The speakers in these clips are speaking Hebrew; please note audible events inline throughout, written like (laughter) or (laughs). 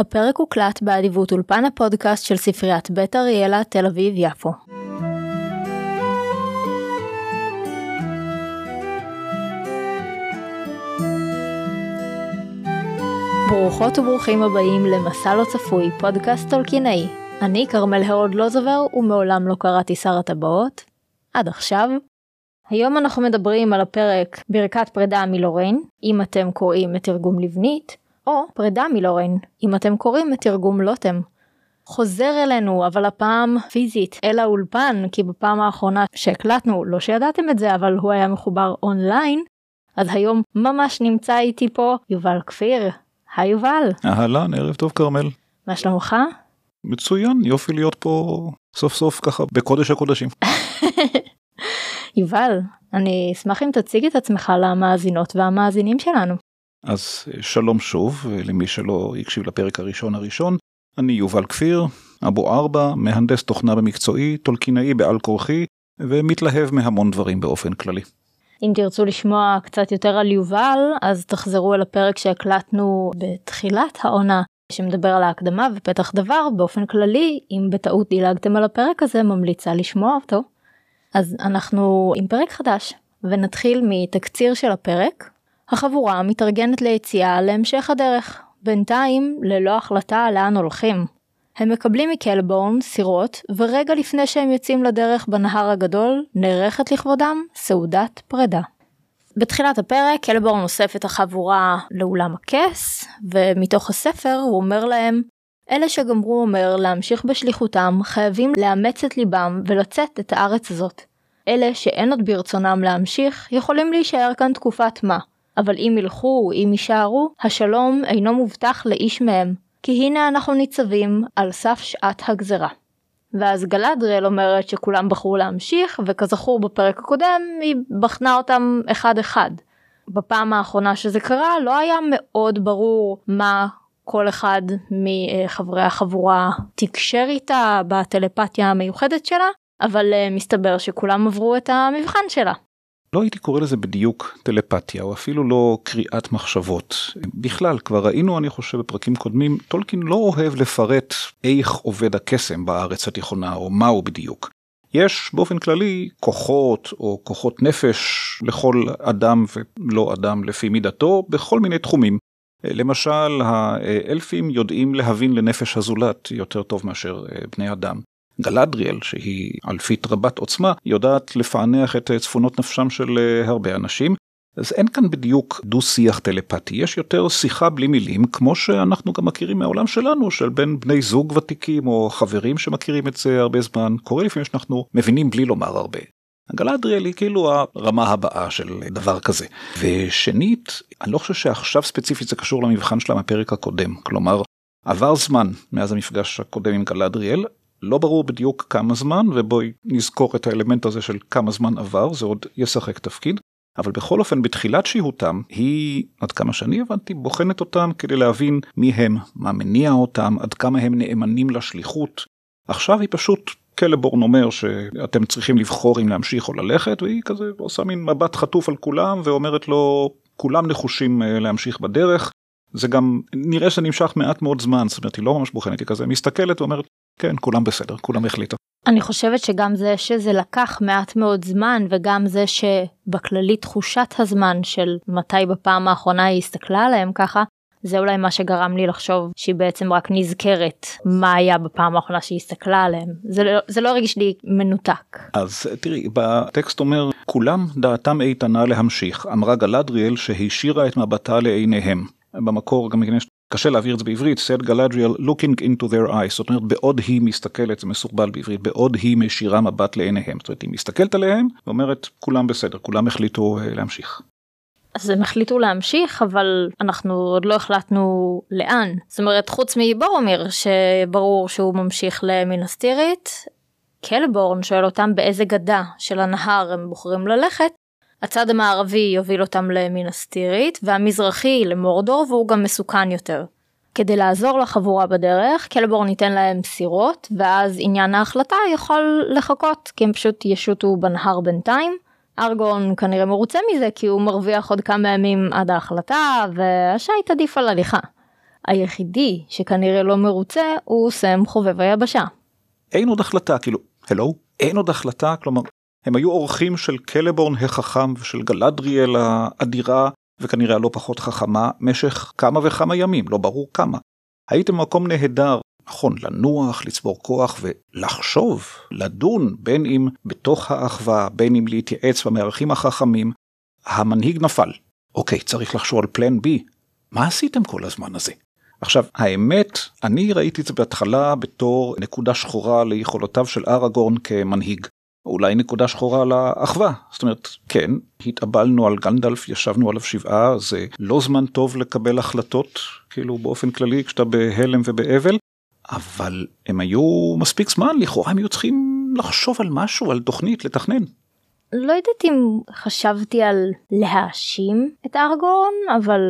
הפרק הוקלט באדיבות אולפן הפודקאסט של ספריית בית אריאלה תל אביב יפו. ברוכות וברוכים הבאים למסע לא צפוי, פודקאסט טולקינאי. אני כרמל הרוד לוזובר ומעולם לא קראתי שר הטבעות. עד עכשיו. היום אנחנו מדברים על הפרק ברכת פרידה מלוריין, אם אתם קוראים את תרגום לבנית, או פרידה מלורן, אם אתם קוראים את תרגום לוטם. חוזר אלינו, אבל הפעם פיזית, אל האולפן, כי בפעם האחרונה שהקלטנו, לא שידעתם את זה, אבל הוא היה מחובר אונליין, אז היום ממש נמצא איתי פה יובל כפיר. היי יובל. אהלן, ערב טוב כרמל. מה שלומך? מצוין, יופי להיות פה סוף סוף ככה בקודש הקודשים. (laughs) יובל, אני אשמח אם תציג את עצמך למאזינות והמאזינים שלנו. אז שלום שוב למי שלא הקשיב לפרק הראשון הראשון. אני יובל כפיר, אבו ארבע, מהנדס תוכנה במקצועי, טולקינאי בעל כורחי ומתלהב מהמון דברים באופן כללי. אם תרצו לשמוע קצת יותר על יובל, אז תחזרו אל הפרק שהקלטנו בתחילת העונה, שמדבר על ההקדמה ופתח דבר באופן כללי, אם בטעות דילגתם על הפרק הזה, ממליצה לשמוע אותו. אז אנחנו עם פרק חדש, ונתחיל מתקציר של הפרק, החבורה מתארגנת ליציאה להמשך הדרך, בינתיים ללא החלטה לאן הולכים. הם מקבלים מקלבורן סירות, ורגע לפני שהם יוצאים לדרך בנהר הגדול, נערכת לכבודם סעודת פרידה. בתחילת הפרק קלבורן אוסף את החבורה לאולם הכס, ומתוך הספר הוא אומר להם, אלה שגמרו אומר להמשיך בשליחותם חייבים לאמץ את ליבם ולצאת את הארץ הזאת. אלה שאין עוד ברצונם להמשיך יכולים להישאר כאן תקופת מה, אבל אם ילכו, אם יישארו, השלום אינו מובטח לאיש מהם, כי הנה אנחנו ניצבים על סף שעת הגזרה. ואז גלדריאל אומרת שכולם בחרו להמשיך, וכזכור בפרק הקודם היא בחנה אותם אחד אחד. בפעם האחרונה שזה קרה לא היה מאוד ברור מה כל אחד מחברי החבורה תקשר איתה בטלפתיה המיוחדת שלה, אבל אה, מסתבר שכולם עברו את המבחן שלה. לא הייתי קורא לזה בדיוק טלפתיה או אפילו לא קריאת מחשבות. בכלל כבר ראינו אני חושב בפרקים קודמים טולקין לא אוהב לפרט איך עובד הקסם בארץ התיכונה או מהו בדיוק. יש באופן כללי כוחות או כוחות נפש לכל אדם ולא אדם לפי מידתו בכל מיני תחומים. למשל האלפים יודעים להבין לנפש הזולת יותר טוב מאשר בני אדם. גלדריאל שהיא אלפית רבת עוצמה יודעת לפענח את צפונות נפשם של אה, הרבה אנשים. אז אין כאן בדיוק דו שיח טלפתי יש יותר שיחה בלי מילים כמו שאנחנו גם מכירים מהעולם שלנו של בין בני זוג ותיקים או חברים שמכירים את זה הרבה זמן קורה לפעמים שאנחנו מבינים בלי לומר הרבה. גלדריאל היא כאילו הרמה הבאה של דבר כזה. ושנית אני לא חושב שעכשיו ספציפית זה קשור למבחן שלה מהפרק הקודם כלומר עבר זמן מאז המפגש הקודם עם גלדריאל לא ברור בדיוק כמה זמן ובואי נזכור את האלמנט הזה של כמה זמן עבר זה עוד ישחק תפקיד. אבל בכל אופן בתחילת שהותם היא עד כמה שאני הבנתי בוחנת אותם כדי להבין מי הם מה מניע אותם עד כמה הם נאמנים לשליחות. עכשיו היא פשוט קלבורן אומר שאתם צריכים לבחור אם להמשיך או ללכת והיא כזה עושה מין מבט חטוף על כולם ואומרת לו כולם נחושים אה, להמשיך בדרך. זה גם נראה שזה נמשך מעט מאוד זמן זאת אומרת היא לא ממש בוחנת היא כזה מסתכלת ואומרת כן, כולם בסדר, כולם החליטו. אני חושבת שגם זה שזה לקח מעט מאוד זמן וגם זה שבכללי תחושת הזמן של מתי בפעם האחרונה היא הסתכלה עליהם ככה, זה אולי מה שגרם לי לחשוב שהיא בעצם רק נזכרת מה היה בפעם האחרונה שהיא הסתכלה עליהם. זה לא, זה לא הרגיש לי מנותק. אז תראי, בטקסט אומר, כולם דעתם איתנה להמשיך, אמרה גלדריאל שהישירה את מבטה לעיניהם. במקור גם יש קשה להעביר את זה בעברית, said Galadriel looking into their eyes, זאת אומרת בעוד היא מסתכלת, זה מסורבל בעברית, בעוד היא משירה מבט לעיניהם, זאת אומרת היא מסתכלת עליהם ואומרת כולם בסדר, כולם החליטו uh, להמשיך. אז הם החליטו להמשיך אבל אנחנו עוד לא החלטנו לאן זאת אומרת חוץ מבורומיר שברור שהוא ממשיך למינסטירית קלבורן שואל אותם באיזה גדה של הנהר הם בוחרים ללכת הצד המערבי יוביל אותם למינסטירית והמזרחי למורדור והוא גם מסוכן יותר. כדי לעזור לחבורה בדרך קלבורן ניתן להם סירות ואז עניין ההחלטה יכול לחכות כי הם פשוט ישוטו בנהר בינתיים. ארגון כנראה מרוצה מזה כי הוא מרוויח עוד כמה ימים עד ההחלטה והשייט עדיף על הליכה. היחידי שכנראה לא מרוצה הוא סם חובב היבשה. אין עוד החלטה, כאילו, הלו? אין עוד החלטה, כלומר, הם היו אורחים של קלבורן החכם ושל גלדריאל האדירה, וכנראה הלא פחות חכמה, משך כמה וכמה ימים, לא ברור כמה. הייתם במקום נהדר, נכון, לנוח, לצבור כוח ולחשוב, לדון, בין אם בתוך האחווה, בין אם להתייעץ במארחים החכמים, המנהיג נפל. אוקיי, צריך לחשוב על פלן בי. מה עשיתם כל הזמן הזה? עכשיו, האמת, אני ראיתי את זה בהתחלה בתור נקודה שחורה ליכולותיו של אראגורן כמנהיג. אולי נקודה שחורה לאחווה. זאת אומרת, כן, התאבלנו על גנדלף, ישבנו עליו שבעה, זה לא זמן טוב לקבל החלטות, כאילו באופן כללי, כשאתה בהלם ובאבל, אבל הם היו מספיק זמן, לכאורה הם היו צריכים לחשוב על משהו, על תוכנית, לתכנן. לא יודעת אם חשבתי על להאשים את ארגון, אבל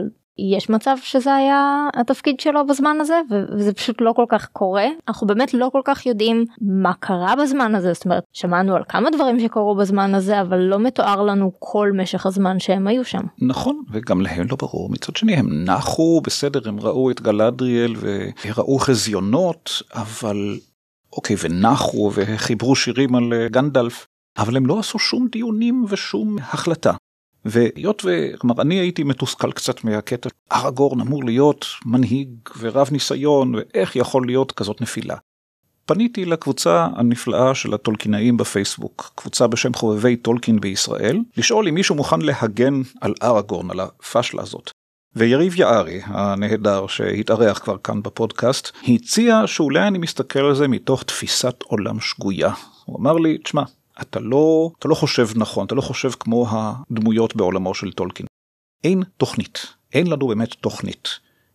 יש מצב שזה היה התפקיד שלו בזמן הזה וזה פשוט לא כל כך קורה אנחנו באמת לא כל כך יודעים מה קרה בזמן הזה זאת אומרת שמענו על כמה דברים שקרו בזמן הזה אבל לא מתואר לנו כל משך הזמן שהם היו שם. נכון וגם להם לא ברור מצד שני הם נחו בסדר הם ראו את גלדריאל וראו חזיונות אבל אוקיי ונחו וחיברו שירים על אה, גנדלף אבל הם לא עשו שום דיונים ושום החלטה. והיות ו... כלומר, אני הייתי מתוסכל קצת מהקטע, ארגורן אמור להיות מנהיג ורב ניסיון, ואיך יכול להיות כזאת נפילה. פניתי לקבוצה הנפלאה של הטולקינאים בפייסבוק, קבוצה בשם חובבי טולקין בישראל, לשאול אם מישהו מוכן להגן על ארגורן, על הפאשלה הזאת. ויריב יערי, הנהדר שהתארח כבר כאן בפודקאסט, הציע שאולי אני מסתכל על זה מתוך תפיסת עולם שגויה. הוא אמר לי, תשמע, אתה לא, אתה לא חושב נכון, אתה לא חושב כמו הדמויות בעולמו של טולקין. אין תוכנית, אין לנו באמת תוכנית.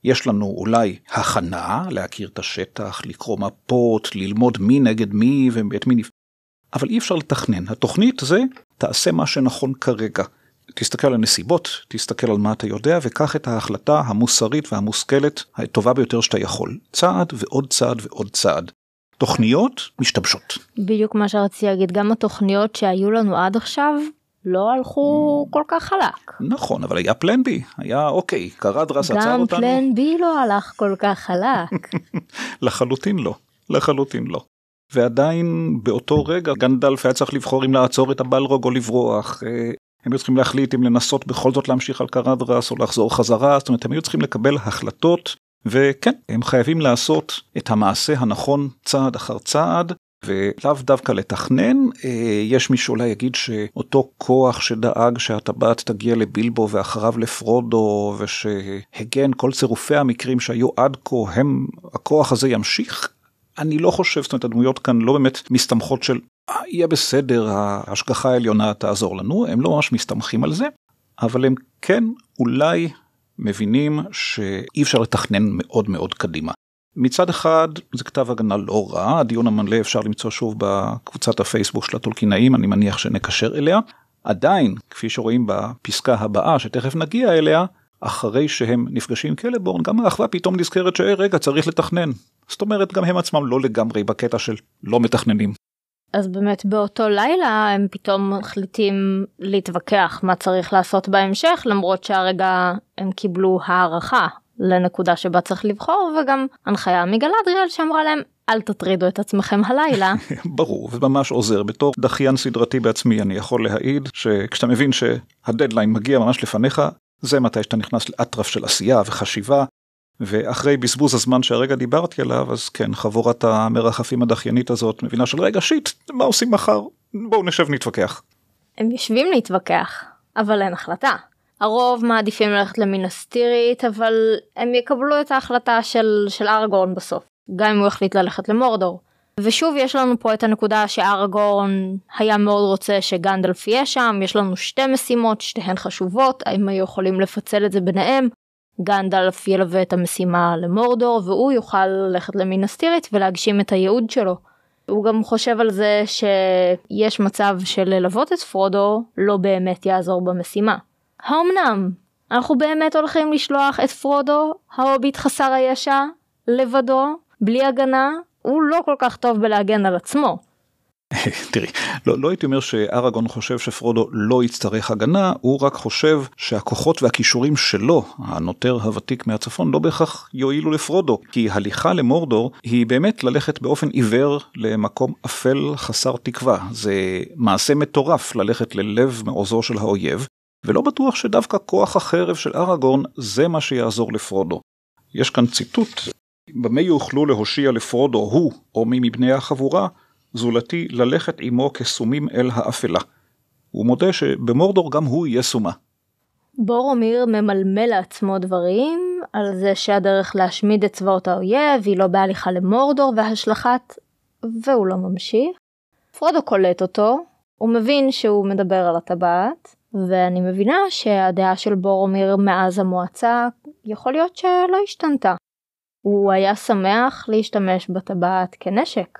יש לנו אולי הכנה, להכיר את השטח, לקרוא מפות, ללמוד מי נגד מי ואת מי נפ... אבל אי אפשר לתכנן. התוכנית זה, תעשה מה שנכון כרגע. תסתכל על הנסיבות, תסתכל על מה אתה יודע, וקח את ההחלטה המוסרית והמושכלת הטובה ביותר שאתה יכול. צעד ועוד צעד ועוד צעד. תוכניות משתבשות. בדיוק מה שרציתי להגיד, גם התוכניות שהיו לנו עד עכשיו לא הלכו כל כך חלק. נכון, אבל היה פלן בי, היה אוקיי, קרדרס עצר אותנו. גם פלן בי לא הלך כל כך חלק. (laughs) לחלוטין לא, לחלוטין לא. ועדיין באותו רגע גנדלף היה צריך לבחור אם לעצור את הבלרוג או לברוח. אה, הם היו צריכים להחליט אם לנסות בכל זאת להמשיך על קרדרס או לחזור חזרה, זאת אומרת הם היו צריכים לקבל החלטות וכן, הם חייבים לעשות את המעשה הנכון צעד אחר צעד, ולאו דווקא לתכנן, אה, יש מי שאולי יגיד שאותו כוח שדאג שהטבעת תגיע לבילבו ואחריו לפרודו ושהגן כל צירופי המקרים שהיו עד כה הם, הכוח הזה ימשיך. אני לא חושב, זאת אומרת הדמויות כאן לא באמת מסתמכות של אה, יהיה בסדר, ההשגחה העליונה תעזור לנו, הם לא ממש מסתמכים על זה, אבל הם כן אולי מבינים שאי אפשר לתכנן מאוד מאוד קדימה. מצד אחד זה כתב הגנה לא רע, הדיון המלא אפשר למצוא שוב בקבוצת הפייסבוק של הטולקינאים, אני מניח שנקשר אליה. עדיין, כפי שרואים בפסקה הבאה שתכף נגיע אליה, אחרי שהם נפגשים עם קלבורן, גם האחווה פתאום נזכרת שרגע צריך לתכנן. זאת אומרת, גם הם עצמם לא לגמרי בקטע של לא מתכננים. אז באמת באותו לילה הם פתאום מחליטים להתווכח מה צריך לעשות בהמשך למרות שהרגע הם קיבלו הערכה לנקודה שבה צריך לבחור וגם הנחיה מגלדריאל שאמרה להם אל תטרידו את עצמכם הלילה. (laughs) ברור וממש עוזר בתור דחיין סדרתי בעצמי אני יכול להעיד שכשאתה מבין שהדדליין מגיע ממש לפניך זה מתי שאתה נכנס לאטרף של עשייה וחשיבה ואחרי בזבוז הזמן שהרגע דיברתי עליו, אז כן, חבורת המרחפים הדחיינית הזאת מבינה של רגע שיט, מה עושים מחר? בואו נשב נתווכח. הם יושבים להתווכח, אבל אין החלטה. הרוב מעדיפים ללכת למינסטירית, אבל הם יקבלו את ההחלטה של, של ארגורן בסוף, גם אם הוא החליט ללכת למורדור. ושוב יש לנו פה את הנקודה שארגורן היה מאוד רוצה שגנדלף יהיה שם, יש לנו שתי משימות, שתיהן חשובות, הם היו יכולים לפצל את זה ביניהם, גנדלף ילווה את המשימה למורדור והוא יוכל ללכת למינסטירית ולהגשים את הייעוד שלו. הוא גם חושב על זה שיש מצב של ללוות את פרודו לא באמת יעזור במשימה. האמנם? אנחנו באמת הולכים לשלוח את פרודו, ההוביט חסר הישע, לבדו, בלי הגנה? הוא לא כל כך טוב בלהגן על עצמו. (laughs) תראי, לא, לא הייתי אומר שאראגורן חושב שפרודו לא יצטרך הגנה, הוא רק חושב שהכוחות והכישורים שלו, הנוטר הוותיק מהצפון, לא בהכרח יועילו לפרודו, כי הליכה למורדור היא באמת ללכת באופן עיוור למקום אפל חסר תקווה. זה מעשה מטורף ללכת ללב מעוזו של האויב, ולא בטוח שדווקא כוח החרב של אראגורן זה מה שיעזור לפרודו. יש כאן ציטוט, במה יוכלו להושיע לפרודו הוא או מי מבני החבורה, זולתי ללכת עמו כסומים אל האפלה. הוא מודה שבמורדור גם הוא יהיה סומה. בורומיר ממלמל לעצמו דברים על זה שהדרך להשמיד את צבאות האויב היא לא בהליכה למורדור והשלכת, והוא לא ממשיך. פרודו קולט אותו, הוא מבין שהוא מדבר על הטבעת, ואני מבינה שהדעה של בורומיר מאז המועצה יכול להיות שלא השתנתה. הוא היה שמח להשתמש בטבעת כנשק.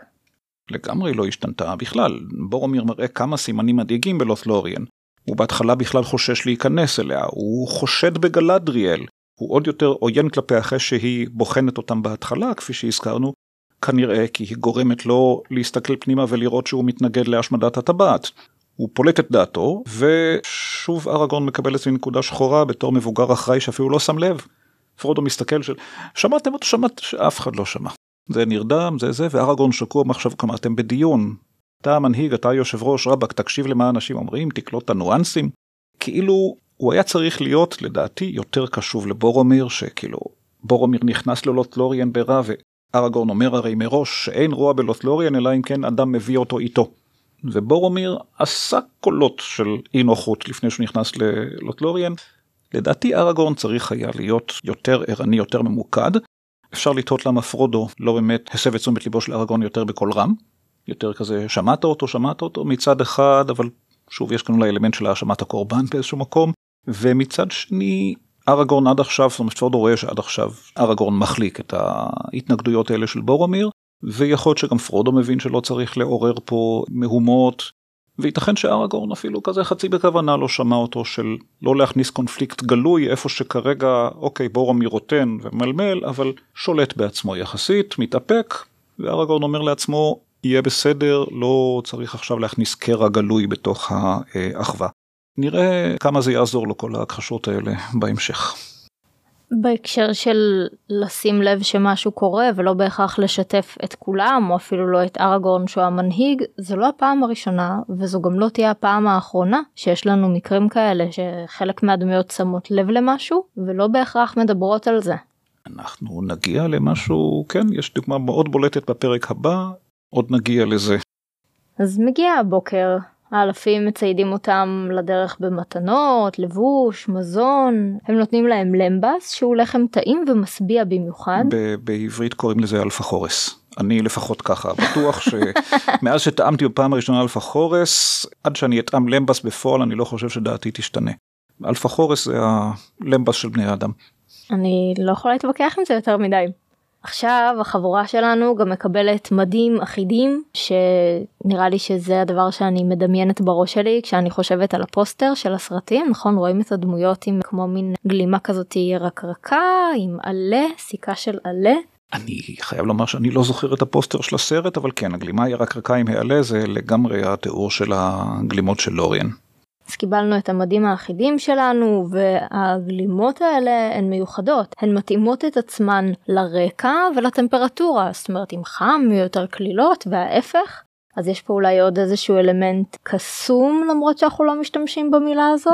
לגמרי לא השתנתה בכלל. בורומיר מראה כמה סימנים מדאיגים בלות'לוריאן. הוא בהתחלה בכלל חושש להיכנס אליה, הוא חושד בגלדריאל. הוא עוד יותר עוין כלפי אחרי שהיא בוחנת אותם בהתחלה, כפי שהזכרנו, כנראה כי היא גורמת לו להסתכל פנימה ולראות שהוא מתנגד להשמדת הטבעת. הוא פולט את דעתו, ושוב אראגון מקבל איזו נקודה שחורה בתור מבוגר אחראי שאפילו לא שם לב. פרודו מסתכל של שמעתם אותו שמעת שאף אחד לא שמע. זה נרדם זה זה ואראגון שקוע מחשב כמה אתם בדיון. אתה המנהיג אתה יושב ראש רבאק תקשיב למה אנשים אומרים תקלוט את הניואנסים. כאילו הוא היה צריך להיות לדעתי יותר קשוב לבורומיר שכאילו בורומיר נכנס ללוטלוריאן ברע ואראגון אומר הרי מראש שאין רוע בלוטלוריאן אלא אם כן אדם מביא אותו איתו. ובורומיר עשה קולות של אי נוחות לפני שהוא נכנס ללוטלוריאן. לדעתי אראגורן צריך היה להיות יותר ערני, יותר ממוקד. אפשר לתהות למה פרודו לא באמת הסב את תשומת ליבו של אראגורן יותר בקול רם. יותר כזה שמעת אותו, שמעת אותו מצד אחד, אבל שוב יש כאן אולי אלמנט של האשמת הקורבן באיזשהו מקום. ומצד שני אראגורן עד עכשיו, זאת אומרת פרודו רואה שעד עכשיו אראגורן מחליק את ההתנגדויות האלה של בורומיר. ויכול להיות שגם פרודו מבין שלא צריך לעורר פה מהומות, וייתכן שאראגורן אפילו כזה חצי בכוונה לא שמע אותו של לא להכניס קונפליקט גלוי איפה שכרגע אוקיי בורומיר רוטן ומלמל אבל שולט בעצמו יחסית מתאפק ואראגורן אומר לעצמו יהיה בסדר לא צריך עכשיו להכניס קרע גלוי בתוך האחווה. נראה כמה זה יעזור לו כל ההכחשות האלה בהמשך. בהקשר של לשים לב שמשהו קורה ולא בהכרח לשתף את כולם או אפילו לא את אראגורן שהוא המנהיג זו לא הפעם הראשונה וזו גם לא תהיה הפעם האחרונה שיש לנו מקרים כאלה שחלק מהדמויות שמות לב למשהו ולא בהכרח מדברות על זה. אנחנו נגיע למשהו כן יש דוגמה מאוד בולטת בפרק הבא עוד נגיע לזה. אז מגיע הבוקר האלפים מציידים אותם לדרך במתנות, לבוש, מזון, הם נותנים להם למבס שהוא לחם טעים ומשביע במיוחד. בעברית קוראים לזה אלפה חורס. אני לפחות ככה בטוח שמאז (laughs) שטעמתי בפעם הראשונה אלפה חורס עד שאני אטעם למבס בפועל אני לא חושב שדעתי תשתנה. אלפה חורס זה הלמבס של בני האדם. אני לא יכולה להתווכח עם זה יותר מדי. עכשיו החבורה שלנו גם מקבלת מדים אחידים שנראה לי שזה הדבר שאני מדמיינת בראש שלי כשאני חושבת על הפוסטר של הסרטים נכון רואים את הדמויות עם כמו מין גלימה כזאת רקרקה עם עלה סיכה של עלה. אני חייב לומר שאני לא זוכר את הפוסטר של הסרט אבל כן הגלימה היא רקרקה עם העלה זה לגמרי התיאור של הגלימות של לוריאן. אז קיבלנו את המדים האחידים שלנו והגלימות האלה הן מיוחדות. הן מתאימות את עצמן לרקע ולטמפרטורה. זאת אומרת אם חם יותר קלילות וההפך. אז יש פה אולי עוד איזשהו אלמנט קסום למרות שאנחנו לא משתמשים במילה הזו.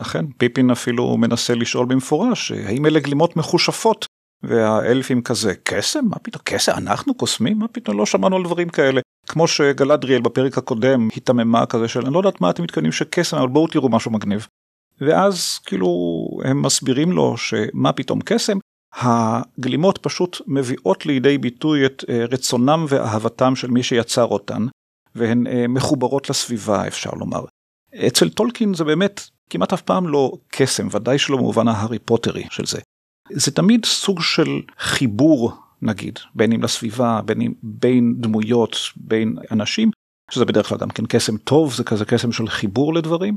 אכן. פיפין אפילו מנסה לשאול במפורש האם אלה גלימות מחושפות והאלפים כזה קסם מה פתאום? קסם אנחנו קוסמים? מה פתאום? לא שמענו על דברים כאלה. כמו שגלדריאל בפרק הקודם היתממה כזה של אני לא יודעת מה אתם מתכוונים שקסם אבל בואו תראו משהו מגניב. ואז כאילו הם מסבירים לו שמה פתאום קסם? הגלימות פשוט מביאות לידי ביטוי את אה, רצונם ואהבתם של מי שיצר אותן והן אה, מחוברות לסביבה אפשר לומר. אצל טולקין זה באמת כמעט אף פעם לא קסם ודאי שלא במובן ההארי פוטרי של זה. זה תמיד סוג של חיבור נגיד, בין אם לסביבה, בין אם בין דמויות, בין אנשים, שזה בדרך כלל גם כן קסם טוב, זה כזה קסם של חיבור לדברים,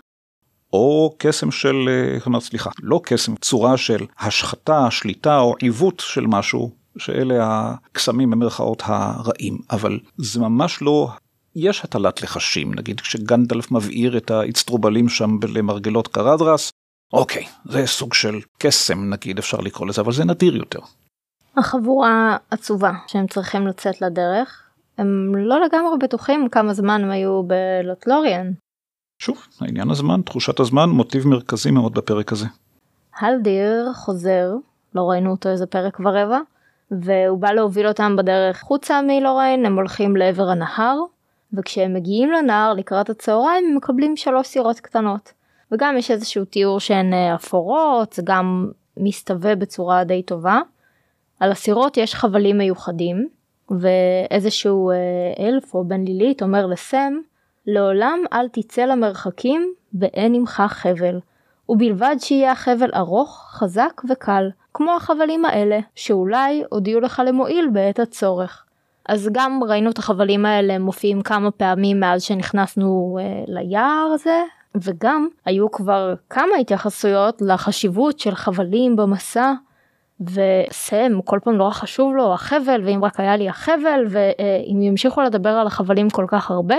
או קסם של, אה, סליחה, לא קסם, צורה של השחתה, שליטה או עיוות של משהו, שאלה הקסמים במרכאות הרעים, אבל זה ממש לא יש הטלת לחשים, נגיד כשגנדלף מבעיר את האצטרובלים שם למרגלות קרדרס, אוקיי, זה סוג של קסם נגיד אפשר לקרוא לזה, אבל זה נדיר יותר. החבורה עצובה שהם צריכים לצאת לדרך, הם לא לגמרי בטוחים כמה זמן הם היו בלוטלוריאן. שוב, העניין הזמן, תחושת הזמן, מוטיב מרכזי מאוד בפרק הזה. הלדיר חוזר, לא ראינו אותו איזה פרק ורבע, והוא בא להוביל אותם בדרך חוצה מלוריין, הם הולכים לעבר הנהר, וכשהם מגיעים לנהר לקראת הצהריים הם מקבלים שלוש סירות קטנות. וגם יש איזשהו תיאור שהן אה, אפורות, זה גם מסתווה בצורה די טובה. על הסירות יש חבלים מיוחדים, ואיזשהו אה, אלף או בן לילית אומר לסם, לעולם אל תצא למרחקים ואין עמך חבל, ובלבד שיהיה החבל ארוך, חזק וקל, כמו החבלים האלה, שאולי עוד יהיו לך למועיל בעת הצורך. אז גם ראינו את החבלים האלה מופיעים כמה פעמים מאז שנכנסנו אה, ליער הזה, וגם היו כבר כמה התייחסויות לחשיבות של חבלים במסע, וסם כל פעם נורא חשוב לו החבל, ואם רק היה לי החבל, ואם ימשיכו לדבר על החבלים כל כך הרבה,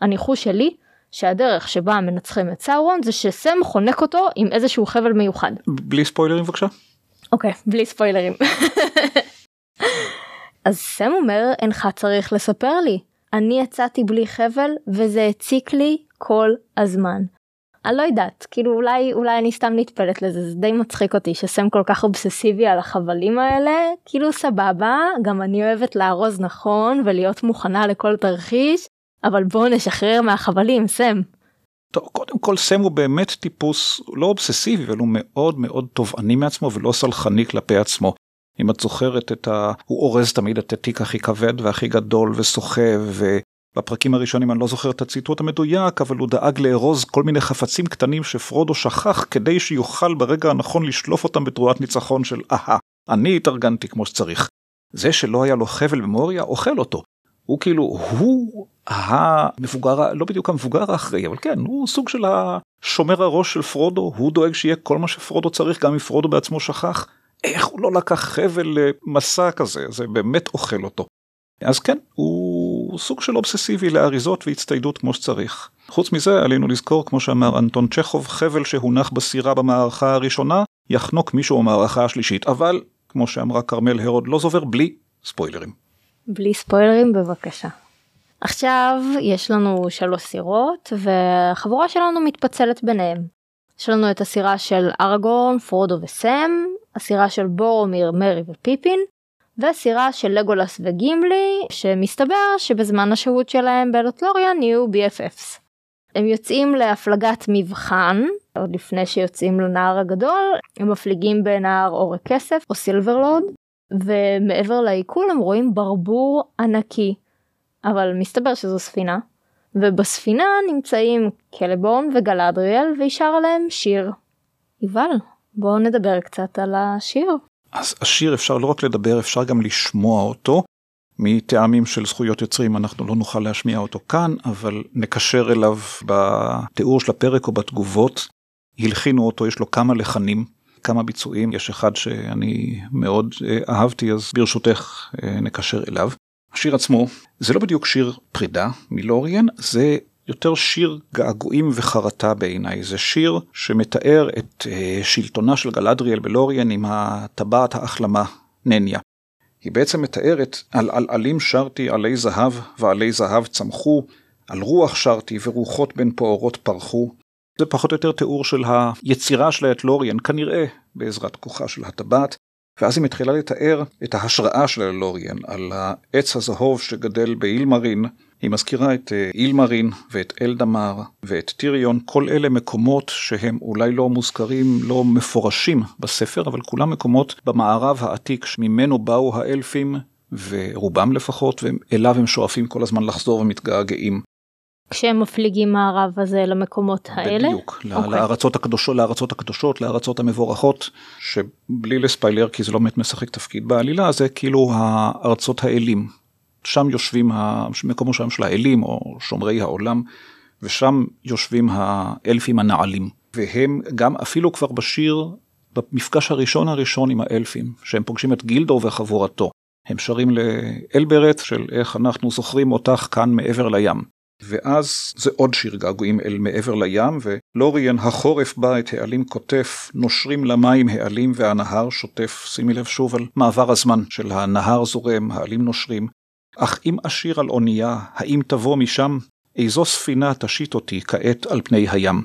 הניחוש שלי שהדרך שבה מנצחים את סאורון זה שסם חונק אותו עם איזשהו חבל מיוחד. בלי ספוילרים בבקשה. אוקיי, בלי ספוילרים. (laughs) אז סם אומר אינך צריך לספר לי, אני יצאתי בלי חבל וזה הציק לי כל הזמן. אני לא יודעת, כאילו אולי אולי אני סתם נטפלת לזה, זה די מצחיק אותי שסם כל כך אובססיבי על החבלים האלה, כאילו סבבה, גם אני אוהבת לארוז נכון ולהיות מוכנה לכל תרחיש, אבל בואו נשחרר מהחבלים, סם. טוב, קודם כל סם הוא באמת טיפוס לא אובססיבי, אבל הוא מאוד מאוד תובעני מעצמו ולא סלחני כלפי עצמו. אם את זוכרת את ה... הוא אורז תמיד את התיק הכי כבד והכי גדול וסוחב, ובפרקים הראשונים אני לא זוכר את הציטוט המדויק, אבל הוא דאג לארוז כל מיני חפצים קטנים שפרודו שכח כדי שיוכל ברגע הנכון לשלוף אותם בתרועת ניצחון של אהה, אני התארגנתי כמו שצריך. זה שלא היה לו חבל במוריה אוכל אותו. הוא כאילו, הוא המבוגר, לא בדיוק המבוגר האחראי, אבל כן, הוא סוג של השומר הראש של פרודו, הוא דואג שיהיה כל מה שפרודו צריך, גם אם פרודו בעצמו שכח. איך הוא לא לקח חבל למסע כזה, זה באמת אוכל אותו. אז כן, הוא סוג של אובססיבי לאריזות והצטיידות כמו שצריך. חוץ מזה, עלינו לזכור, כמו שאמר אנטון צ'כוב, חבל שהונח בסירה במערכה הראשונה, יחנוק מישהו במערכה השלישית, אבל, כמו שאמרה כרמל הרוד, לא זובר בלי ספוילרים. בלי ספוילרים בבקשה. עכשיו יש לנו שלוש סירות והחבורה שלנו מתפצלת ביניהם. יש לנו את הסירה של ארגון, פרודו וסם, הסירה של בורומיר, מרי ופיפין, וסירה של לגולס וגימלי, שמסתבר שבזמן השהות שלהם בלוטלוריאן יהיו BFFs. הם יוצאים להפלגת מבחן, עוד לפני שיוצאים לנהר הגדול, הם מפליגים בנהר אורי כסף או סילברלוד, ומעבר לעיכול הם רואים ברבור ענקי, אבל מסתבר שזו ספינה, ובספינה נמצאים קלבורן וגלדריאל וישר עליהם שיר. יובל, בואו נדבר קצת על השיר. אז השיר אפשר לא רק לדבר, אפשר גם לשמוע אותו. מטעמים של זכויות יוצרים אנחנו לא נוכל להשמיע אותו כאן, אבל נקשר אליו בתיאור של הפרק או בתגובות. הלחינו אותו, יש לו כמה לחנים, כמה ביצועים, יש אחד שאני מאוד אה, אהבתי, אז ברשותך אה, נקשר אליו. השיר עצמו זה לא בדיוק שיר פרידה מלוריאן, זה יותר שיר געגועים וחרטה בעיניי. זה שיר שמתאר את uh, שלטונה של גלדריאל בלוריאן עם הטבעת ההחלמה נניה. היא בעצם מתארת על עלים שרתי עלי זהב ועלי זהב צמחו, על רוח שרתי ורוחות בין פאורות פרחו. זה פחות או יותר תיאור של היצירה שלה את לוריאן, כנראה בעזרת כוחה של הטבעת. ואז היא מתחילה לתאר את ההשראה של אלוריאן על העץ הזהוב שגדל באילמרין. היא מזכירה את אה, אילמרין ואת אלדמר ואת טיריון, כל אלה מקומות שהם אולי לא מוזכרים, לא מפורשים בספר, אבל כולם מקומות במערב העתיק שממנו באו האלפים, ורובם לפחות, ואליו הם שואפים כל הזמן לחזור ומתגעגעים. כשהם מפליגים מערב הזה למקומות האלה? בדיוק, okay. אוקיי. לארצות הקדושות, לארצות הקדושות, לארצות המבורכות, שבלי לספיילר כי זה לא באמת משחק תפקיד בעלילה, זה כאילו הארצות האלים. שם יושבים המקומות שם של האלים או שומרי העולם, ושם יושבים האלפים הנעלים. והם גם אפילו כבר בשיר, במפגש הראשון הראשון עם האלפים, שהם פוגשים את גילדור וחבורתו. הם שרים לאלברט של איך אנחנו זוכרים אותך כאן מעבר לים. ואז זה עוד שיר געגועים אל מעבר לים, ולוריאן החורף בא את העלים קוטף, נושרים למים העלים והנהר שוטף. שימי לב שוב על מעבר הזמן של הנהר זורם, העלים נושרים. אך אם אשיר על אונייה, האם תבוא משם? איזו ספינה תשית אותי כעת על פני הים.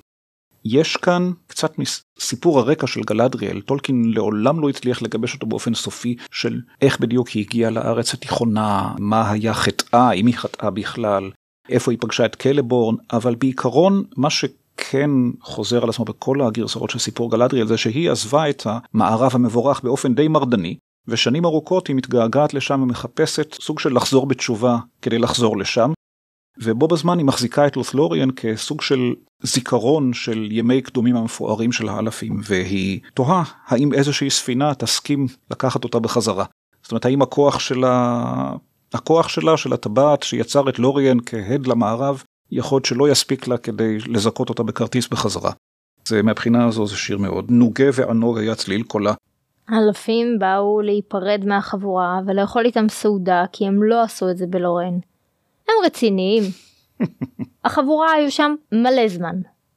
יש כאן קצת מסיפור הרקע של גלדריאל, טולקין לעולם לא הצליח לגבש אותו באופן סופי של איך בדיוק היא הגיעה לארץ התיכונה, מה היה חטאה, אם היא חטאה בכלל, איפה היא פגשה את קלבורן, אבל בעיקרון מה שכן חוזר על עצמו בכל הגרסאות של סיפור גלדריאל זה שהיא עזבה את המערב המבורך באופן די מרדני, ושנים ארוכות היא מתגעגעת לשם ומחפשת סוג של לחזור בתשובה כדי לחזור לשם, ובו בזמן היא מחזיקה את לות'לוריאן כסוג של זיכרון של ימי קדומים המפוארים של האלפים, והיא תוהה האם איזושהי ספינה תסכים לקחת אותה בחזרה. זאת אומרת, האם הכוח שלה, הכוח שלה, של הטבעת שיצר את לוריאן כהד למערב, יכול להיות שלא יספיק לה כדי לזכות אותה בכרטיס בחזרה. זה מהבחינה הזו זה שיר מאוד נוגה וענוג היה צליל קולה. האלפים באו להיפרד מהחבורה ולאכול איתם סעודה כי הם לא עשו את זה בלורן. הם רציניים. (laughs) החבורה היו שם מלא זמן.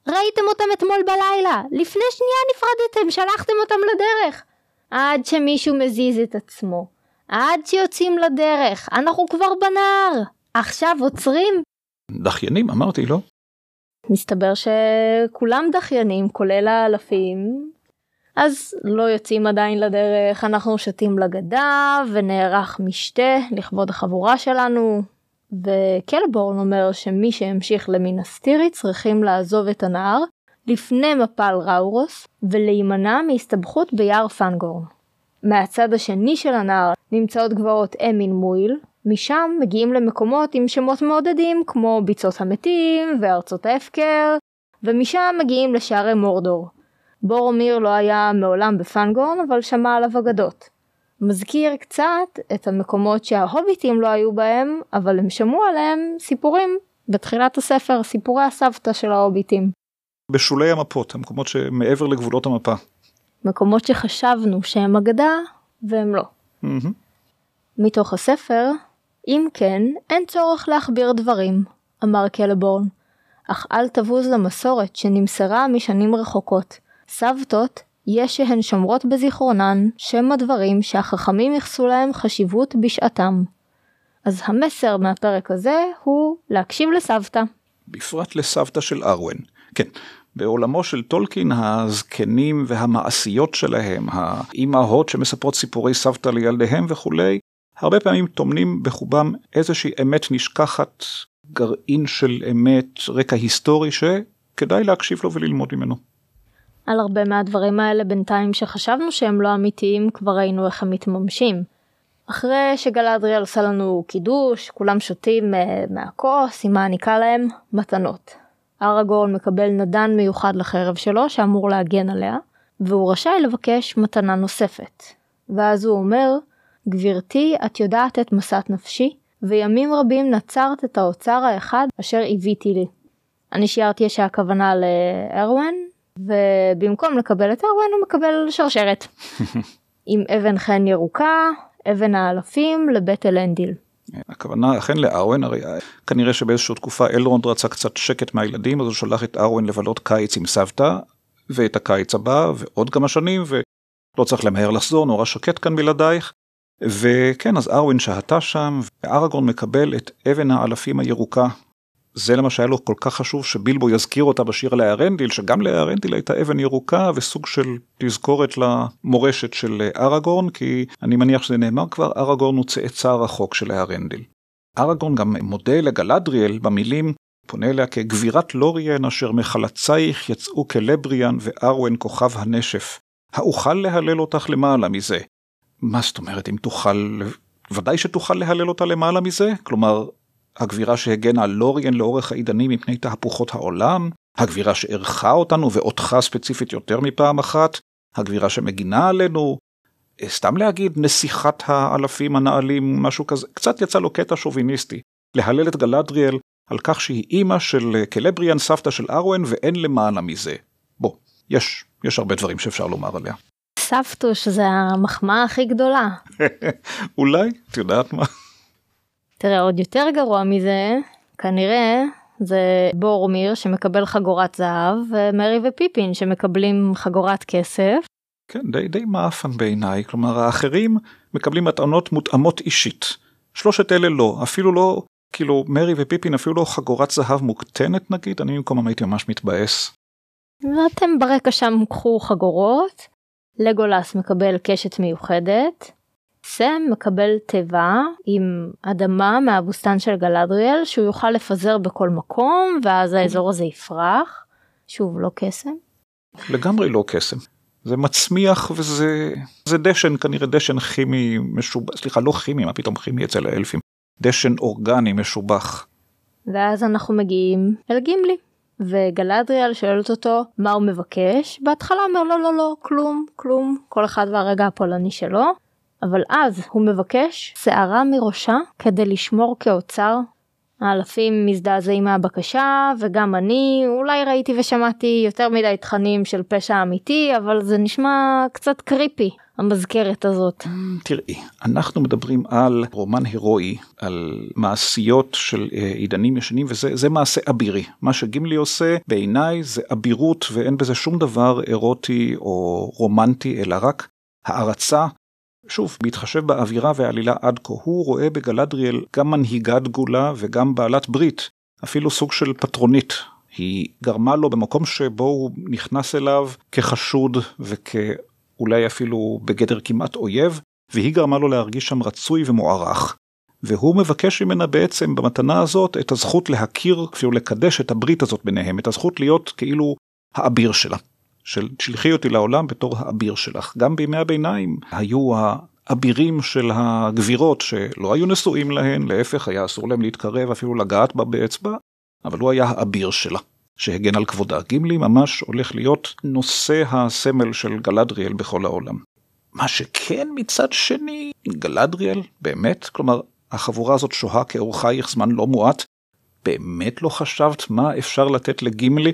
ראיתם אותם אתמול בלילה, לפני שנייה נפרדתם, שלחתם אותם לדרך. עד שמישהו מזיז את עצמו, עד שיוצאים לדרך, אנחנו כבר בנהר, עכשיו עוצרים. דחיינים אמרתי, לא? מסתבר שכולם דחיינים, כולל האלפים, אז לא יוצאים עדיין לדרך, אנחנו שתים לגדה ונערך משתה לכבוד החבורה שלנו, וקלבורן אומר שמי שהמשיך למינסטירי צריכים לעזוב את הנהר לפני מפל ראורוס ולהימנע מהסתבכות ביער פנגורן. מהצד השני של הנהר נמצאות גבעות אמין מויל, משם מגיעים למקומות עם שמות מעודדים כמו ביצות המתים וארצות ההפקר, ומשם מגיעים לשערי מורדור. בורומיר לא היה מעולם בפנגורן אבל שמע עליו אגדות. מזכיר קצת את המקומות שההוביטים לא היו בהם, אבל הם שמעו עליהם סיפורים בתחילת הספר, סיפורי הסבתא של ההוביטים. בשולי המפות, המקומות שמעבר לגבולות המפה. מקומות שחשבנו שהם אגדה, והם לא. Mm-hmm. מתוך הספר, אם כן, אין צורך להכביר דברים, אמר קלבורן, אך אל תבוז למסורת שנמסרה משנים רחוקות. סבתות יש שהן שומרות בזיכרונן שם הדברים שהחכמים ייחסו להם חשיבות בשעתם. אז המסר מהפרק הזה הוא להקשיב לסבתא. בפרט לסבתא של ארווין. כן, בעולמו של טולקין הזקנים והמעשיות שלהם, האימהות שמספרות סיפורי סבתא לילדיהם וכולי, הרבה פעמים טומנים בחובם איזושהי אמת נשכחת, גרעין של אמת, רקע היסטורי שכדאי להקשיב לו וללמוד ממנו. על הרבה מהדברים האלה בינתיים שחשבנו שהם לא אמיתיים, כבר ראינו איך הם מתממשים. אחרי שגלדריאל עושה לנו קידוש, כולם שותים uh, מהכוס, היא מעניקה להם מתנות. אראגורן מקבל נדן מיוחד לחרב שלו שאמור להגן עליה, והוא רשאי לבקש מתנה נוספת. ואז הוא אומר, גברתי, את יודעת את משאת נפשי, וימים רבים נצרת את האוצר האחד אשר הביתי לי. אני שיערתי שהכוונה לארואן, ובמקום לקבל את ארווין הוא מקבל שרשרת. (laughs) עם אבן חן ירוקה, אבן האלפים לבית אלנדיל. הכוונה אכן לארווין, הרי כנראה שבאיזושהי תקופה אלרונד רצה קצת שקט מהילדים, אז הוא שלח את ארווין לבלות קיץ עם סבתא, ואת הקיץ הבא, ועוד כמה שנים, ולא צריך למהר לחזור, נורא שקט כאן בלעדייך. וכן, אז ארווין שהתה שם, וארגון מקבל את אבן האלפים הירוקה זה למה שהיה לו כל כך חשוב שבילבו יזכיר אותה בשיר לארנדיל, שגם לארנדיל הייתה אבן ירוקה וסוג של תזכורת למורשת של אראגורן, כי אני מניח שזה נאמר כבר, אראגורן הוא צאצא רחוק של הארנדיל. אראגורן גם מודה לגלדריאל במילים פונה אליה כגבירת לוריאן אשר מחלצייך יצאו כלבריאן וארואן כוכב הנשף. האוכל להלל אותך למעלה מזה. מה זאת אומרת אם תוכל, ודאי שתוכל להלל אותה למעלה מזה? כלומר, הגבירה שהגנה על לוריאן לאורך העידנים מפני תהפוכות העולם, הגבירה שאירחה אותנו ואותך ספציפית יותר מפעם אחת, הגבירה שמגינה עלינו, אה, סתם להגיד נסיכת האלפים הנעלים, משהו כזה, קצת יצא לו קטע שוביניסטי, להלל את גלדריאל על כך שהיא אימא של אה, קלבריאן, סבתא של ארואן, ואין למעלה מזה. בוא, יש, יש הרבה דברים שאפשר לומר עליה. סבתוש זה המחמאה הכי גדולה. (laughs) אולי, את יודעת מה? תראה, עוד יותר גרוע מזה, כנראה זה בורמיר שמקבל חגורת זהב, ומרי ופיפין שמקבלים חגורת כסף. כן, די, די מאפן בעיניי, כלומר האחרים מקבלים מתנות מותאמות אישית. שלושת אלה לא, אפילו לא, כאילו מרי ופיפין אפילו לא חגורת זהב מוקטנת נגיד, אני במקומם הייתי ממש מתבאס. ואתם ברקע שם קחו חגורות, לגולס מקבל קשת מיוחדת, סם מקבל תיבה עם אדמה מהבוסתן של גלדריאל שהוא יוכל לפזר בכל מקום ואז האזור הזה יפרח. שוב לא קסם. לגמרי לא קסם. זה מצמיח וזה זה דשן כנראה דשן כימי משובח סליחה לא כימי מה פתאום כימי אצל האלפים דשן אורגני משובח. ואז אנחנו מגיעים אל גימלי וגלדריאל שואלת אותו מה הוא מבקש בהתחלה אומר לא לא לא כלום כלום כל אחד והרגע הפולני שלו אבל אז הוא מבקש שערה מראשה כדי לשמור כאוצר. האלפים מזדעזעים מהבקשה וגם אני אולי ראיתי ושמעתי יותר מדי תכנים של פשע אמיתי אבל זה נשמע קצת קריפי המזכרת הזאת. תראי אנחנו מדברים על רומן הירואי על מעשיות של אה, עידנים ישנים וזה מעשה אבירי מה שגימלי עושה בעיניי זה אבירות ואין בזה שום דבר אירוטי או רומנטי אלא רק הערצה שוב, בהתחשב באווירה והעלילה עד כה, הוא רואה בגלדריאל גם מנהיגת גאולה וגם בעלת ברית, אפילו סוג של פטרונית. היא גרמה לו במקום שבו הוא נכנס אליו כחשוד וכאולי אפילו בגדר כמעט אויב, והיא גרמה לו להרגיש שם רצוי ומוערך. והוא מבקש ממנה בעצם במתנה הזאת את הזכות להכיר, אפילו לקדש את הברית הזאת ביניהם, את הזכות להיות כאילו האביר שלה. של שלחי אותי לעולם בתור האביר שלך. גם בימי הביניים היו האבירים של הגבירות שלא היו נשואים להן, להפך היה אסור להם להתקרב אפילו לגעת בה באצבע, אבל הוא היה האביר שלה. שהגן על כבודה. גימלי ממש הולך להיות נושא הסמל של גלדריאל בכל העולם. מה שכן מצד שני, גלדריאל, באמת, כלומר, החבורה הזאת שוהה כאורחייך זמן לא מועט, באמת לא חשבת מה אפשר לתת לגימלי?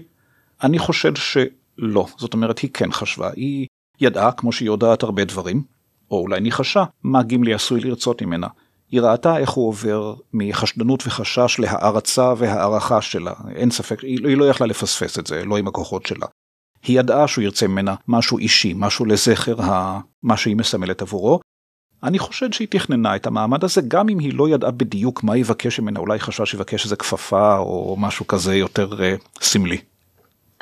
אני חושד ש... לא, זאת אומרת היא כן חשבה, היא ידעה כמו שהיא יודעת הרבה דברים, או אולי ניחשה מה גימלי עשוי לרצות ממנה. היא ראתה איך הוא עובר מחשדנות וחשש להערצה והערכה שלה, אין ספק, היא לא יכלה לפספס את זה, לא עם הכוחות שלה. היא ידעה שהוא ירצה ממנה משהו אישי, משהו לזכר ה... מה שהיא מסמלת עבורו. אני חושד שהיא תכננה את המעמד הזה, גם אם היא לא ידעה בדיוק מה יבקש ממנה, אולי חשש שיבקש איזה כפפה או משהו כזה יותר uh, סמלי.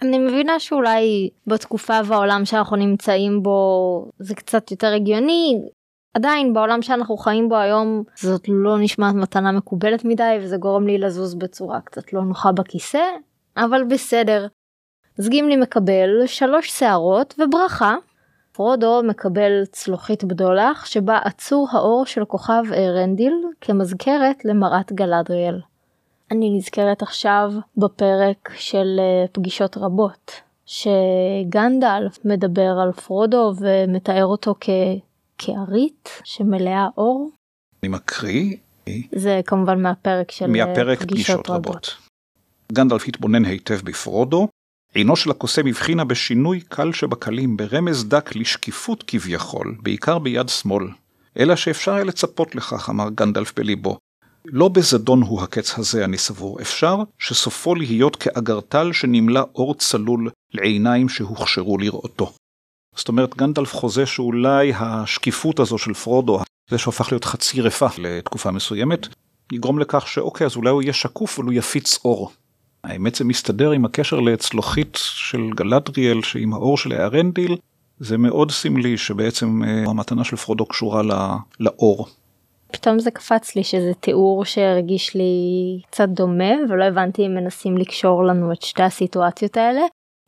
אני מבינה שאולי בתקופה והעולם שאנחנו נמצאים בו זה קצת יותר הגיוני. עדיין בעולם שאנחנו חיים בו היום זאת לא נשמעת מתנה מקובלת מדי וזה גורם לי לזוז בצורה קצת לא נוחה בכיסא אבל בסדר. אז גימלי מקבל שלוש שערות וברכה. פרודו מקבל צלוחית בדולח שבה עצור האור של כוכב ארנדיל כמזכרת למראת גלדריאל. אני נזכרת עכשיו בפרק של אה, פגישות רבות, שגנדלף מדבר על פרודו ומתאר אותו כ... כארית שמלאה אור. אני מקריא. זה כמובן מהפרק של אה, מהפרק פגישות, פגישות רבות. רבות. גנדלף התבונן היטב בפרודו, עינו של הקוסם הבחינה בשינוי קל שבקלים ברמז דק לשקיפות כביכול, בעיקר ביד שמאל. אלא שאפשר היה לצפות לכך, אמר גנדלף בליבו, לא בזדון הוא הקץ הזה, אני סבור. אפשר שסופו להיות כאגרטל שנמלא אור צלול לעיניים שהוכשרו לראותו. זאת אומרת, גנדלף חוזה שאולי השקיפות הזו של פרודו, זה שהופך להיות חצי רפה לתקופה מסוימת, יגרום לכך שאוקיי, אז אולי הוא יהיה שקוף, אבל הוא יפיץ אור. האמת זה מסתדר עם הקשר לצלוחית של גלדריאל, שעם האור של הארנדיל, זה מאוד סמלי שבעצם אה, המתנה של פרודו קשורה לאור. פתאום זה קפץ לי שזה תיאור שהרגיש לי קצת דומה ולא הבנתי אם מנסים לקשור לנו את שתי הסיטואציות האלה.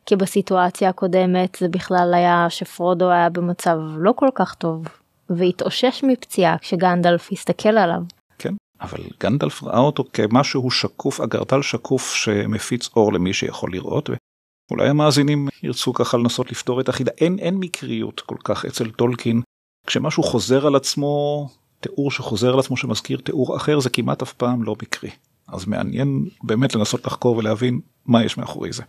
כי בסיטואציה הקודמת זה בכלל היה שפרודו היה במצב לא כל כך טוב והתאושש מפציעה כשגנדלף הסתכל עליו. כן, אבל גנדלף ראה אותו כמשהו שקוף, אגרטל שקוף שמפיץ אור למי שיכול לראות. אולי המאזינים ירצו ככה לנסות לפתור את החידה. אין, אין מקריות כל כך אצל טולקין. כשמשהו חוזר על עצמו תיאור שחוזר על עצמו שמזכיר תיאור אחר זה כמעט אף פעם לא מקרי. אז מעניין באמת לנסות לחקור ולהבין מה יש מאחורי זה.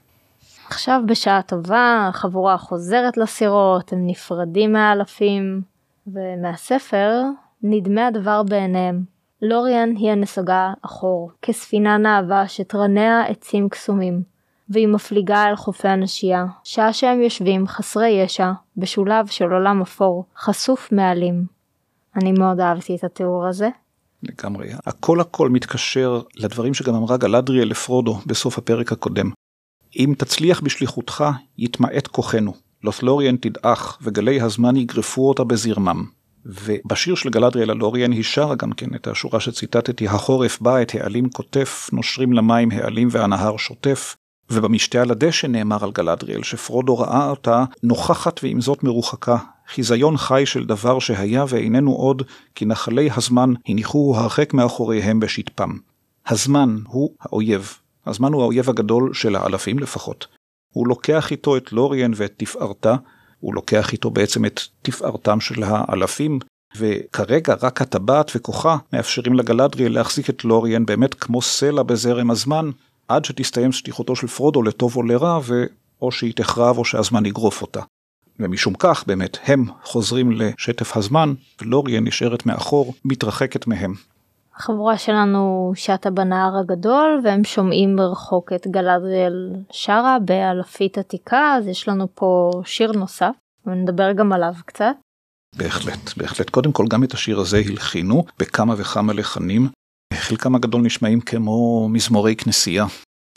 עכשיו בשעה טובה החבורה חוזרת לסירות, הם נפרדים מהאלפים, ומהספר נדמה הדבר בעיניהם. לוריאן היא הנסוגה אחור, כספינה נאווה שתרניה עצים קסומים, והיא מפליגה אל חופי הנשייה, שעה שהם יושבים חסרי ישע, בשולב של עולם אפור, חשוף מעלים. אני מאוד אהבתי את התיאור הזה. לגמרי. הכל הכל מתקשר לדברים שגם אמרה גלדריאל לפרודו בסוף הפרק הקודם. אם תצליח בשליחותך, יתמעט כוחנו. לות'לוריאן תדעך, וגלי הזמן יגרפו אותה בזרמם. ובשיר של גלדריאל הלוריאן היא שרה גם כן את השורה שציטטתי, החורף בא את העלים קוטף, נושרים למים העלים והנהר שוטף. ובמשתה על הדשא נאמר על גלדריאל, שפרודו ראה אותה נוכחת ועם זאת מרוחקה, חיזיון חי של דבר שהיה ואיננו עוד, כי נחלי הזמן הניחוהו הרחק מאחוריהם בשטפם. הזמן הוא האויב. הזמן הוא האויב הגדול של האלפים לפחות. הוא לוקח איתו את לוריאן ואת תפארתה, הוא לוקח איתו בעצם את תפארתם של האלפים, וכרגע רק הטבעת וכוחה מאפשרים לגלדריאל להחזיק את לוריאן באמת כמו סלע בזרם הזמן, עד שתסתיים שליחותו של פרודו לטוב או לרע, ואו שהיא תחרב או שהזמן יגרוף אותה. ומשום כך באמת הם חוזרים לשטף הזמן, ולוריאן נשארת מאחור, מתרחקת מהם. החבורה שלנו שטה בנהר הגדול והם שומעים מרחוק את גלדריאל שרה באלפית עתיקה אז יש לנו פה שיר נוסף ונדבר גם עליו קצת. בהחלט בהחלט קודם כל גם את השיר הזה הלחינו בכמה וכמה לחנים חלקם הגדול נשמעים כמו מזמורי כנסייה.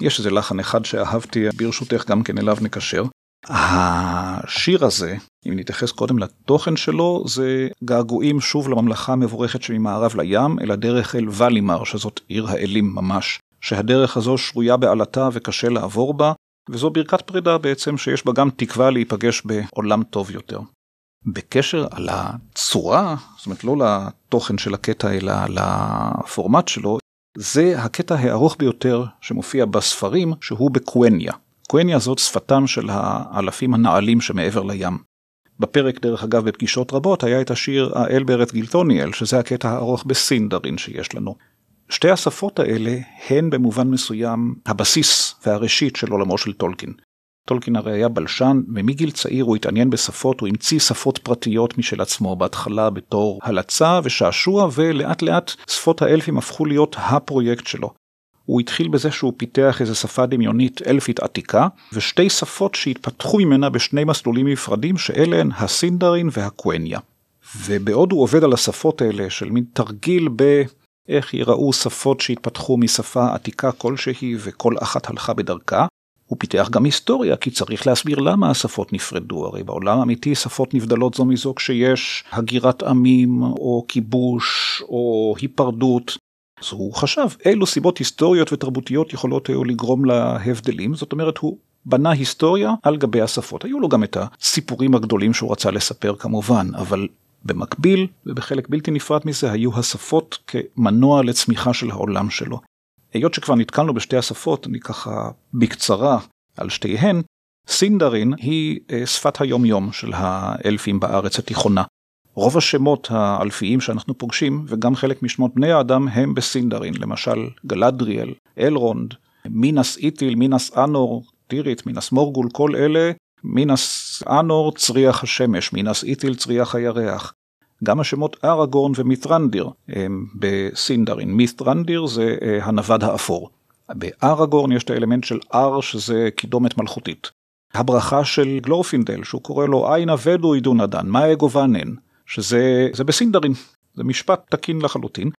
יש איזה לחן אחד שאהבתי ברשותך גם כן אליו נקשר. השיר הזה, אם נתייחס קודם לתוכן שלו, זה געגועים שוב לממלכה המבורכת שממערב לים, אל הדרך אל ואלימר, שזאת עיר האלים ממש, שהדרך הזו שרויה בעלתה וקשה לעבור בה, וזו ברכת פרידה בעצם שיש בה גם תקווה להיפגש בעולם טוב יותר. בקשר על הצורה, זאת אומרת לא לתוכן של הקטע אלא לפורמט שלו, זה הקטע הארוך ביותר שמופיע בספרים שהוא בקווניה. קווניה זאת שפתם של האלפים הנעלים שמעבר לים. בפרק דרך אגב בפגישות רבות היה את השיר האל בארץ גילטוניאל שזה הקטע הארוך בסינדרין שיש לנו. שתי השפות האלה הן במובן מסוים הבסיס והראשית של עולמו של טולקין. טולקין הרי היה בלשן ומגיל צעיר הוא התעניין בשפות הוא המציא שפות פרטיות משל עצמו בהתחלה בתור הלצה ושעשוע ולאט לאט שפות האלפים הפכו להיות הפרויקט שלו. הוא התחיל בזה שהוא פיתח איזה שפה דמיונית אלפית עתיקה, ושתי שפות שהתפתחו ממנה בשני מסלולים נפרדים, שאלה הן הסינדרין והקווניה. ובעוד הוא עובד על השפות האלה של מין תרגיל באיך ייראו שפות שהתפתחו משפה עתיקה כלשהי וכל אחת הלכה בדרכה, הוא פיתח גם היסטוריה, כי צריך להסביר למה השפות נפרדו, הרי בעולם האמיתי שפות נבדלות זו מזו כשיש הגירת עמים, או כיבוש, או היפרדות, אז הוא חשב אילו סיבות היסטוריות ותרבותיות יכולות היו לגרום להבדלים, זאת אומרת הוא בנה היסטוריה על גבי השפות. היו לו גם את הסיפורים הגדולים שהוא רצה לספר כמובן, אבל במקביל ובחלק בלתי נפרד מזה היו השפות כמנוע לצמיחה של העולם שלו. היות שכבר נתקלנו בשתי השפות, אני ככה בקצרה על שתיהן, סינדרין היא אה, שפת היומיום של האלפים בארץ התיכונה. רוב השמות האלפיים שאנחנו פוגשים, וגם חלק משמות בני האדם, הם בסינדרין, למשל גלדריאל, אלרונד, מינס איטיל, מינס אנור, טירית, מינס מורגול, כל אלה, מינס אנור, צריח השמש, מינס איטיל, צריח הירח. גם השמות אראגורן ומית'רנדיר הם בסינדרין. מית'רנדיר זה אה, הנווד האפור. באראגורן יש את האלמנט של אר שזה קידומת מלכותית. הברכה של גלורפינדל שהוא קורא לו Ai na vedui Dúnadan, mae govannen. שזה בסינדרין, זה משפט תקין לחלוטין.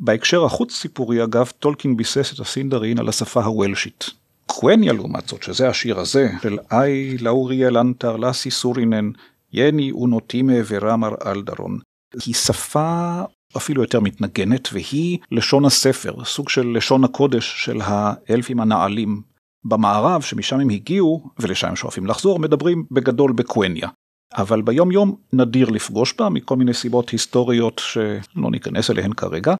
בהקשר החוץ סיפורי אגב, טולקין ביסס את הסינדרין על השפה הוולשית. קווניה לעומת זאת, שזה השיר הזה, של איי לאוריאל אנטר לאסי סורינן, יני אונוטימה ורמר אלדרון, היא שפה אפילו יותר מתנגנת, והיא לשון הספר, סוג של לשון הקודש של האלפים הנעלים. במערב, שמשם הם הגיעו, ולשם הם שואפים לחזור, מדברים בגדול בקווניה. אבל ביום יום נדיר לפגוש בה מכל מיני סיבות היסטוריות שלא ניכנס אליהן כרגע.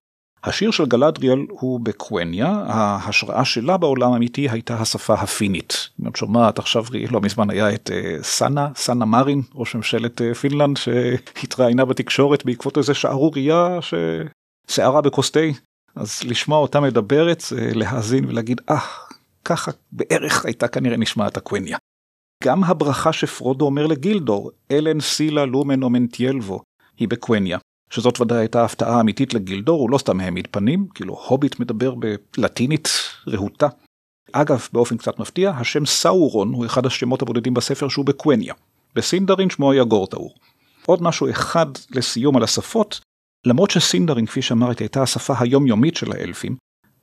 השיר של גלדריאל הוא בקווניה, ההשראה שלה בעולם האמיתי הייתה השפה הפינית. אם את שומעת עכשיו, לא מזמן היה את uh, סאנה, סאנה מרין, ראש ממשלת uh, פינלנד, שהתראיינה בתקשורת בעקבות איזה שערורייה שסערה בכוס תה. אז לשמוע אותה מדברת, להאזין ולהגיד, אה, ככה בערך הייתה כנראה נשמעת הקווניה. גם הברכה שפרודו אומר לגילדור, אלן סילה לומן אומנטיילבו, היא בקווניה. שזאת ודאי הייתה הפתעה אמיתית לגילדור, הוא לא סתם העמיד פנים, כאילו הוביט מדבר בלטינית רהוטה. אגב, באופן קצת מפתיע, השם סאורון הוא אחד השמות הבודדים בספר שהוא בקווניה. בסינדרין שמו היה גורטאור. עוד משהו אחד לסיום על השפות, למרות שסינדרין, כפי שאמרתי, הייתה השפה היומיומית של האלפים,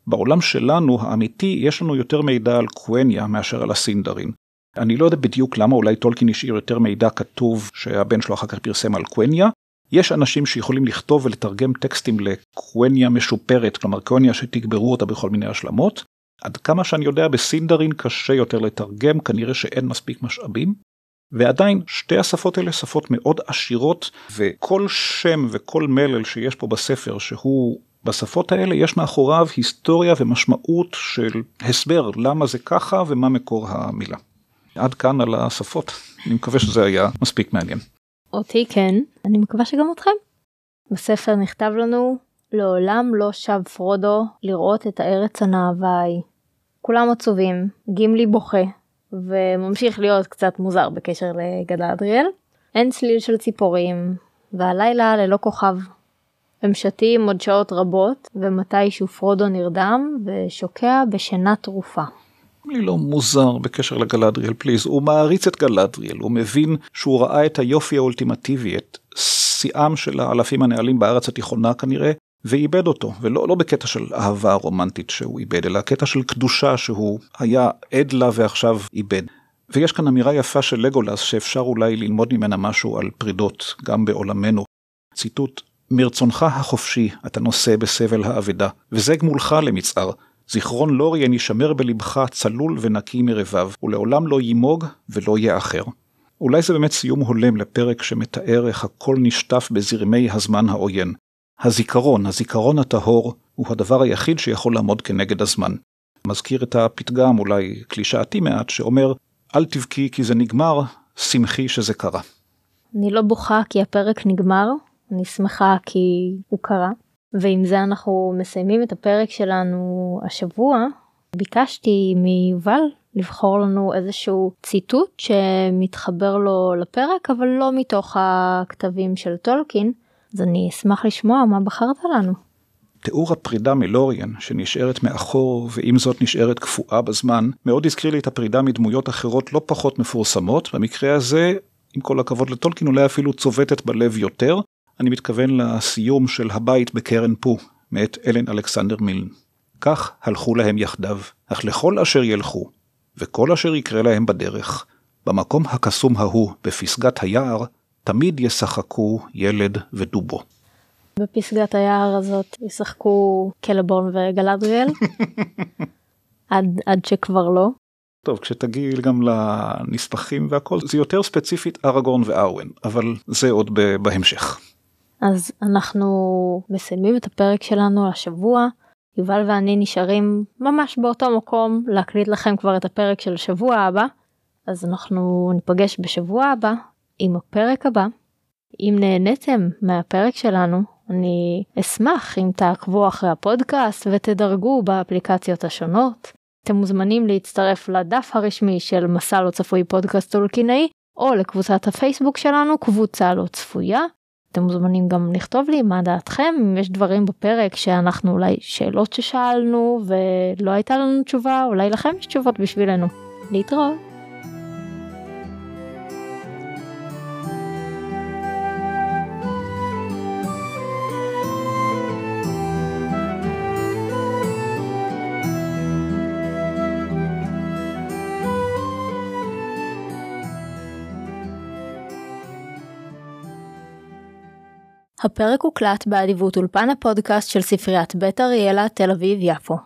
בעולם שלנו, האמיתי, יש לנו יותר מידע על קווניה מאשר על הסינדרין. אני לא יודע בדיוק למה אולי טולקין השאיר יותר מידע כתוב שהבן שלו אחר כך פרסם על קווניה. יש אנשים שיכולים לכתוב ולתרגם טקסטים לקווניה משופרת, כלומר קווניה שתגברו אותה בכל מיני השלמות. עד כמה שאני יודע בסינדרין קשה יותר לתרגם, כנראה שאין מספיק משאבים. ועדיין שתי השפות האלה שפות מאוד עשירות וכל שם וכל מלל שיש פה בספר שהוא בשפות האלה יש מאחוריו היסטוריה ומשמעות של הסבר למה זה ככה ומה מקור המילה. עד כאן על השפות, אני מקווה שזה היה מספיק מעניין. אותי כן, אני מקווה שגם אתכם. בספר נכתב לנו, לעולם לא שב פרודו לראות את הארץ הנאווה ההיא. כולם עצובים, גימלי בוכה, וממשיך להיות קצת מוזר בקשר לגלדריאל. אין צליל של ציפורים, והלילה ללא כוכב. הם שתים עוד שעות רבות, ומתישהו פרודו נרדם ושוקע בשינה תרופה. לי לא מוזר בקשר לגלדריאל פליז, הוא מעריץ את גלדריאל, הוא מבין שהוא ראה את היופי האולטימטיבי, את שיאם של האלפים הנעלים בארץ התיכונה כנראה, ואיבד אותו, ולא לא בקטע של אהבה רומנטית שהוא איבד, אלא קטע של קדושה שהוא היה עד לה ועכשיו איבד. ויש כאן אמירה יפה של לגולס שאפשר אולי ללמוד ממנה משהו על פרידות, גם בעולמנו. ציטוט: מרצונך החופשי אתה נושא בסבל האבדה, וזה גמולך למצער. זיכרון לוריאן יישמר בלבך צלול ונקי מרבב, ולעולם לא יימוג ולא יאחר. אולי זה באמת סיום הולם לפרק שמתאר איך הכל נשטף בזרמי הזמן העוין. הזיכרון, הזיכרון הטהור, הוא הדבר היחיד שיכול לעמוד כנגד הזמן. מזכיר את הפתגם, אולי קלישאתי מעט, שאומר, אל תבכי כי זה נגמר, שמחי שזה קרה. אני לא בוכה כי הפרק נגמר, אני שמחה כי הוא קרה. ועם זה אנחנו מסיימים את הפרק שלנו השבוע. ביקשתי מיובל לבחור לנו איזשהו ציטוט שמתחבר לו לפרק אבל לא מתוך הכתבים של טולקין אז אני אשמח לשמוע מה בחרת לנו. תיאור הפרידה מלוריאן שנשארת מאחור ועם זאת נשארת קפואה בזמן מאוד הזכיר לי את הפרידה מדמויות אחרות לא פחות מפורסמות במקרה הזה עם כל הכבוד לטולקין אולי אפילו צובטת בלב יותר אני מתכוון לסיום של הבית בקרן פו, מאת אלן אלכסנדר מילן. כך הלכו להם יחדיו, אך לכל אשר ילכו, וכל אשר יקרה להם בדרך, במקום הקסום ההוא, בפסגת היער, תמיד ישחקו ילד ודובו. בפסגת היער הזאת ישחקו קלבון וגלדריאל? (laughs) עד, עד שכבר לא. טוב, כשתגיעי גם לנספחים והכל, זה יותר ספציפית אראגורן וארווין, אבל זה עוד בהמשך. אז אנחנו מסיימים את הפרק שלנו השבוע. יובל ואני נשארים ממש באותו מקום להקליט לכם כבר את הפרק של השבוע הבא. אז אנחנו ניפגש בשבוע הבא עם הפרק הבא. אם נהניתם מהפרק שלנו, אני אשמח אם תעקבו אחרי הפודקאסט ותדרגו באפליקציות השונות. אתם מוזמנים להצטרף לדף הרשמי של מסע לא צפוי פודקאסט טולקינאי, או לקבוצת הפייסבוק שלנו, קבוצה לא צפויה. אתם מוזמנים גם לכתוב לי מה דעתכם אם יש דברים בפרק שאנחנו אולי שאלות ששאלנו ולא הייתה לנו תשובה אולי לכם יש תשובות בשבילנו. להתראות. הפרק הוקלט באדיבות אולפן הפודקאסט של ספריית בית אריאלה, תל אביב-יפו.